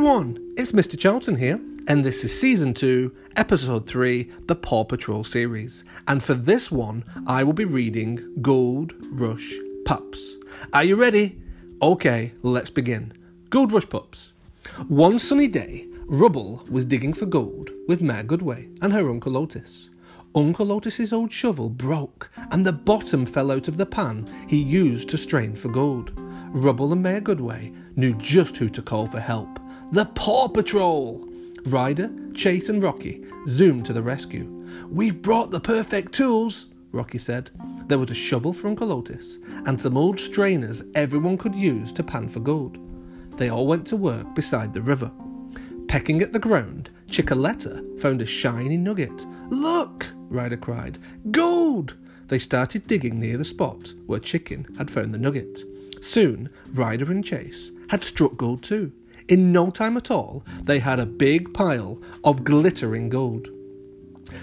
everyone, it's Mr. Charlton here, and this is season 2, episode 3, the Paw Patrol series. And for this one, I will be reading Gold Rush Pups. Are you ready? Okay, let's begin. Gold Rush Pups. One sunny day, Rubble was digging for gold with Mayor Goodway and her Uncle Otis. Uncle Otis's old shovel broke, and the bottom fell out of the pan he used to strain for gold. Rubble and Mayor Goodway knew just who to call for help the Paw Patrol! Ryder, Chase, and Rocky zoomed to the rescue. We've brought the perfect tools, Rocky said. There was a shovel for Uncle Otis and some old strainers everyone could use to pan for gold. They all went to work beside the river. Pecking at the ground, Chickaletta found a shiny nugget. Look! Ryder cried. Gold! They started digging near the spot where Chicken had found the nugget. Soon, Ryder and Chase had struck gold too. In no time at all, they had a big pile of glittering gold.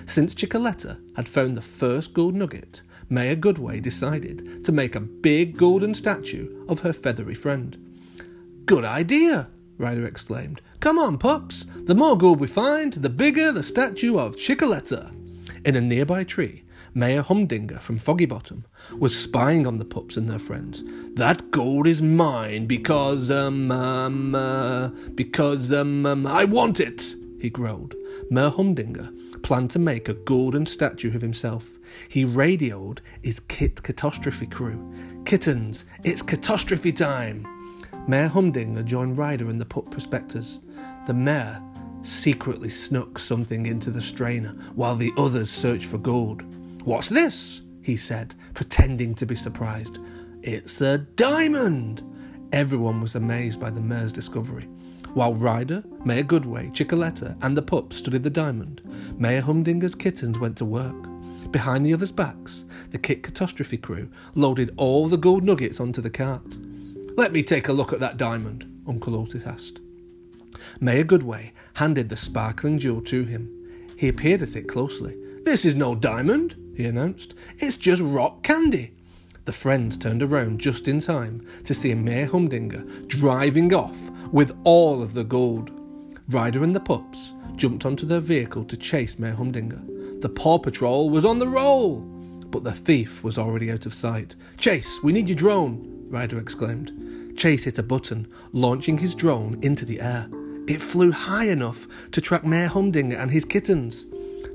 Since Chickaletta had found the first gold nugget, Mayor Goodway decided to make a big golden statue of her feathery friend. Good idea, Ryder exclaimed. Come on, pups. The more gold we find, the bigger the statue of Chickaletta. In a nearby tree, Mayor Humdinger from Foggy Bottom was spying on the pups and their friends. That gold is mine because, um, um, uh, because, um, um, I want it, he growled. Mayor Humdinger planned to make a golden statue of himself. He radioed his Kit Catastrophe crew. Kittens, it's catastrophe time! Mayor Humdinger joined Ryder and the pup prospectors. The mayor secretly snuck something into the strainer while the others searched for gold. What's this? he said, pretending to be surprised. It's a diamond! Everyone was amazed by the mayor's discovery. While Ryder, Mayor Goodway, Chickaletta, and the pup studied the diamond, Mayor Humdinger's kittens went to work. Behind the others' backs, the Kit Catastrophe crew loaded all the gold nuggets onto the cart. Let me take a look at that diamond, Uncle Otis asked. Mayor Goodway handed the sparkling jewel to him. He peered at it closely. This is no diamond, he announced. It's just rock candy. The friends turned around just in time to see Mayor Humdinger driving off with all of the gold. Ryder and the pups jumped onto their vehicle to chase Mayor Humdinger. The Paw Patrol was on the roll, but the thief was already out of sight. Chase, we need your drone, Ryder exclaimed. Chase hit a button, launching his drone into the air. It flew high enough to track Mayor Humdinger and his kittens.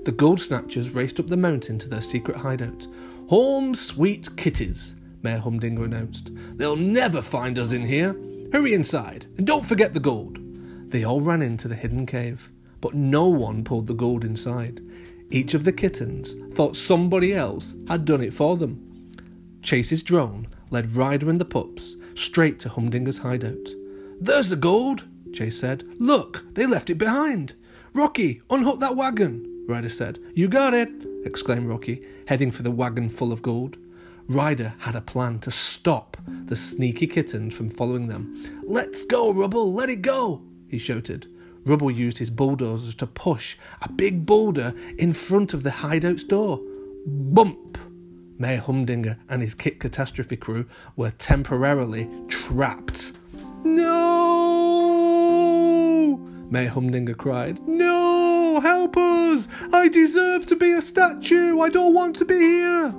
The gold snatchers raced up the mountain to their secret hideout. Home sweet kitties, Mayor Humdinger announced. They'll never find us in here. Hurry inside, and don't forget the gold. They all ran into the hidden cave, but no one pulled the gold inside. Each of the kittens thought somebody else had done it for them. Chase's drone led Ryder and the pups straight to Humdinger's hideout. There's the gold, Chase said. Look, they left it behind. Rocky, unhook that wagon. Ryder said. You got it, exclaimed Rocky, heading for the wagon full of gold. Ryder had a plan to stop the sneaky kittens from following them. Let's go, Rubble, let it go, he shouted. Rubble used his bulldozers to push a big boulder in front of the hideout's door. Bump! Mayor Humdinger and his Kit Catastrophe crew were temporarily trapped. No! Mayor Humdinger cried. No! Help us! I deserve to be a statue! I don't want to be here!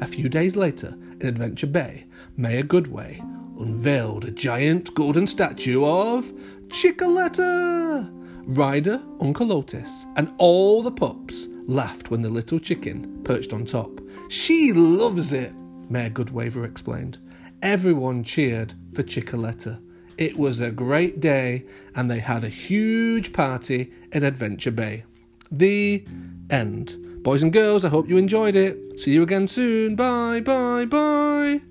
A few days later, in Adventure Bay, Mayor Goodway unveiled a giant golden statue of Chickaletta! Ryder, Uncle Otis, and all the pups laughed when the little chicken perched on top. She loves it, Mayor Goodwaver explained. Everyone cheered for Chickaletta. It was a great day, and they had a huge party in Adventure Bay. The end. Boys and girls, I hope you enjoyed it. See you again soon. Bye, bye, bye.